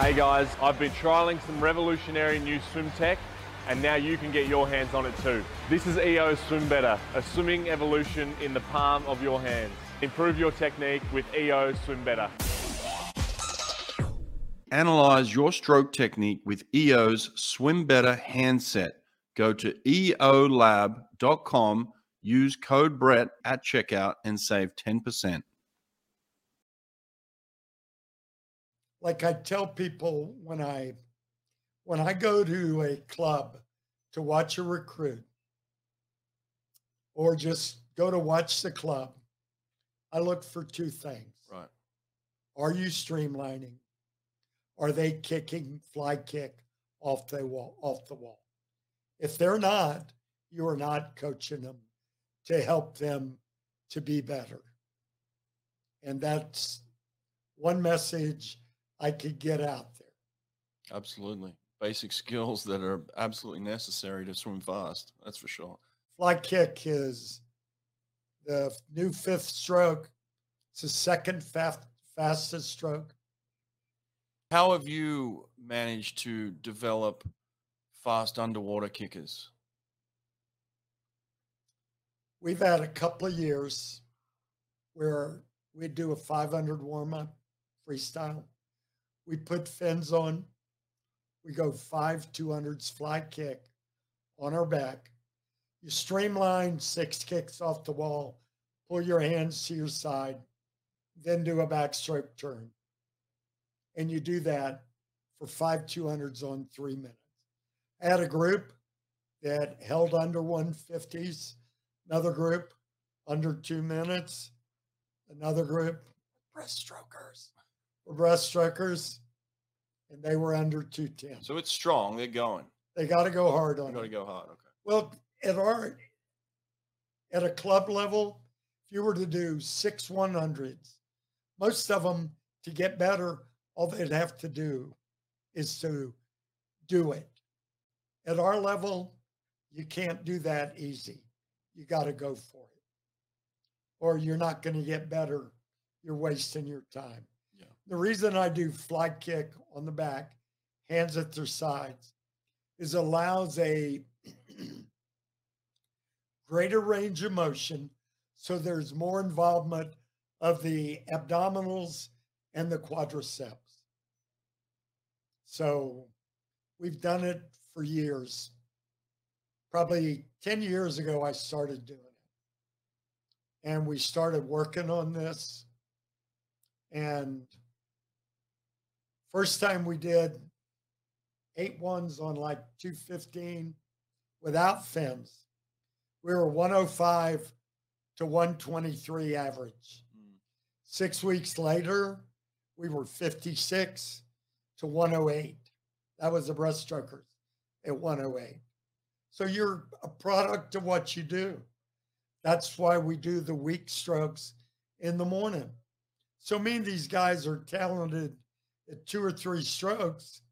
Hey guys, I've been trialing some revolutionary new swim tech and now you can get your hands on it too. This is EO Swim Better, a swimming evolution in the palm of your hands. Improve your technique with EO Swim Better. Analyze your stroke technique with EO's Swim Better handset. Go to eolab.com, use code Brett at checkout, and save 10%. Like I tell people when I when I go to a club to watch a recruit or just go to watch the club, I look for two things. Right. Are you streamlining? Are they kicking fly kick off the wall off the wall? If they're not, you are not coaching them to help them to be better. And that's one message I could get out there. Absolutely. Basic skills that are absolutely necessary to swim fast. That's for sure. Fly kick is the new fifth stroke. It's the second fast, fastest stroke. How have you managed to develop fast underwater kickers? We've had a couple of years where we do a 500 warm up freestyle we put fins on. We go five 200s fly kick on our back. You streamline six kicks off the wall, pull your hands to your side, then do a backstroke turn. And you do that for five 200s on three minutes. I had a group that held under 150s, another group under two minutes, another group breaststrokers were breaststrokers, and they were under 210. So it's strong. They're going. They got to go hard on Got to go hard. Okay. Well, at our at a club level, if you were to do six 100s, most of them to get better, all they'd have to do is to do it. At our level, you can't do that easy. You got to go for it, or you're not going to get better. You're wasting your time. The reason I do fly kick on the back, hands at their sides, is allows a greater range of motion. So there's more involvement of the abdominals and the quadriceps. So we've done it for years. Probably 10 years ago, I started doing it. And we started working on this. And First time we did eight ones on like 215 without fins. We were 105 to 123 average. Mm. Six weeks later, we were 56 to 108. That was the breaststrokers at 108. So you're a product of what you do. That's why we do the weak strokes in the morning. So me and these guys are talented at two or three strokes.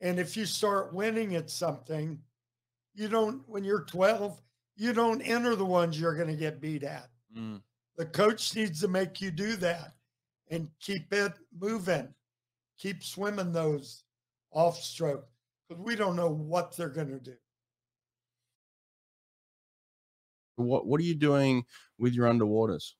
And if you start winning at something, you don't, when you're 12, you don't enter the ones you're going to get beat at. Mm. The coach needs to make you do that and keep it moving. Keep swimming those off stroke because we don't know what they're going to do. What What are you doing with your underwaters?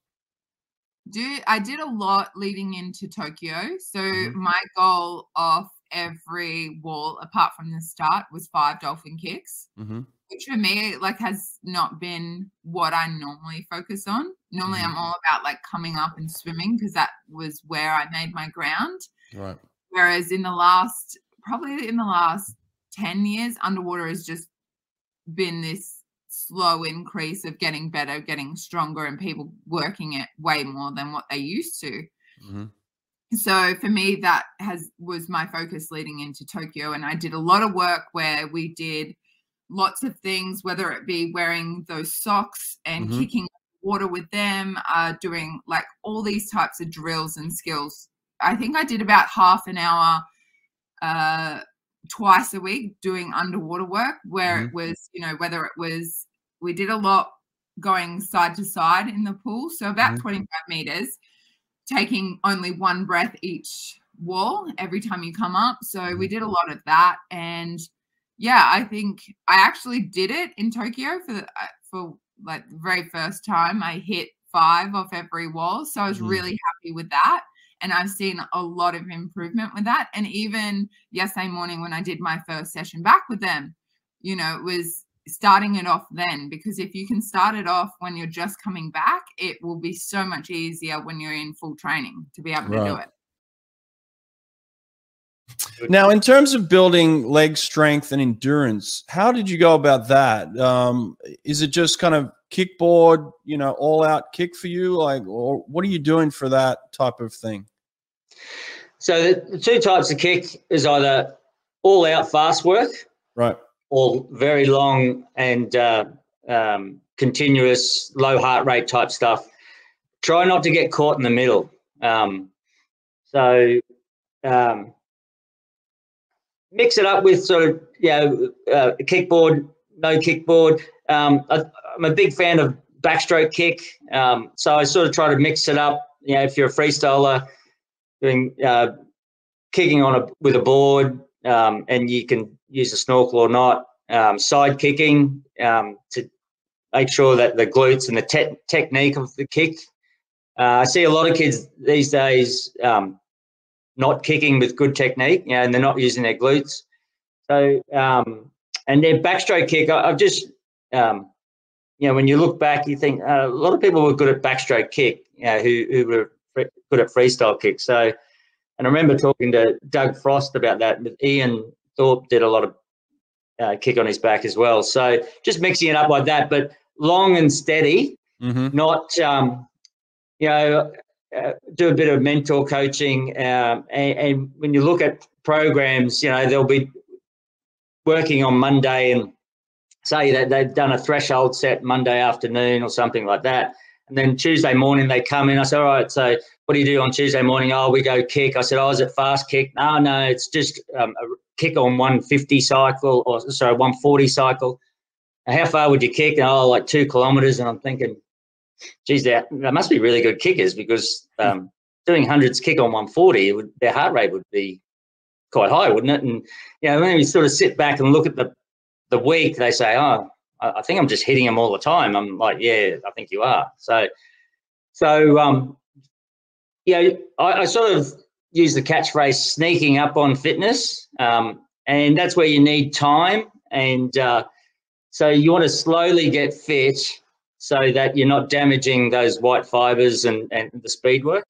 Do I did a lot leading into Tokyo. So mm-hmm. my goal off every wall, apart from the start, was five dolphin kicks, mm-hmm. which for me like has not been what I normally focus on. Normally, mm-hmm. I'm all about like coming up and swimming because that was where I made my ground. Right. Whereas in the last, probably in the last ten years, underwater has just been this slow increase of getting better, getting stronger, and people working it way more than what they used to. Mm-hmm. So for me, that has was my focus leading into Tokyo, and I did a lot of work where we did lots of things, whether it be wearing those socks and mm-hmm. kicking water with them, uh, doing like all these types of drills and skills. I think I did about half an hour uh, twice a week doing underwater work where mm-hmm. it was, you know, whether it was, we did a lot going side to side in the pool. So about mm-hmm. 25 meters, taking only one breath each wall every time you come up. So we did a lot of that, and yeah, I think I actually did it in Tokyo for the, uh, for like the very first time. I hit five off every wall, so I was Mhm. really happy with that. And I've seen a lot of improvement with that. And even yesterday morning when I did my first session back with them, you know, it was starting it off then because if you can start it off when you're just coming back, it will be so much easier when you're in full training to be able to do it. Now, in terms of building leg strength and endurance, how did you go about that? Um, is it just kind of kickboard, you know, all out kick for you? Like, or what are you doing for that type of thing? So the, the two types of kick is either all out fast work Right. or very long and uh, um, continuous low heart rate type stuff. Try not to get caught in the middle. Um, so um, mix it up with sort of you know uh, kickboard, no kickboard. Um, I, I'm a big fan of backstroke kick, um, so I sort of try to mix it up. You know, if you're a freestyler, doing uh, kicking on a with a board, um, and you can use a snorkel or not. Um, side kicking um, to make sure that the glutes and the te- technique of the kick. Uh, I see a lot of kids these days um, not kicking with good technique, you know, and they're not using their glutes. So, um, and their backstroke kick, I, I've just, you know, when you look back, you think uh, a lot of people were good at backstroke kick, you know, who, who were good at freestyle kick. So, and I remember talking to Doug Frost about that. But Ian Thorpe did a lot of uh, kick on his back as well. So just mixing it up like that, but long and steady, Mm-hmm. not, um, you know, uh, do a bit of mentor coaching. Um, and, and when you look at programs, you know, they'll be working on Monday and say that they've done a threshold set Monday afternoon or something like that. And then Tuesday morning they come in. I said, all right, so what do you do on Tuesday morning? Oh, we go kick. I said, oh, is it fast kick? No, no, it's just um, a kick on 150 cycle or sorry, 140 cycle. And how far would you kick? Oh, like two kilometers. And I'm thinking, geez, they, they must be really good kickers because um, doing hundreds kick on 140, it would, their heart rate would be quite high, wouldn't it? And you know, when you sort of sit back and look at the the week, they say, "Oh, I, I think I'm just hitting them all the time." I'm like, "Yeah, I think you are." So, so um, yeah, I, I sort of use the catchphrase "sneaking up on fitness," um, and that's where you need time, and uh, so you want to slowly get fit so that you're not damaging those white fibers and, and the speed work.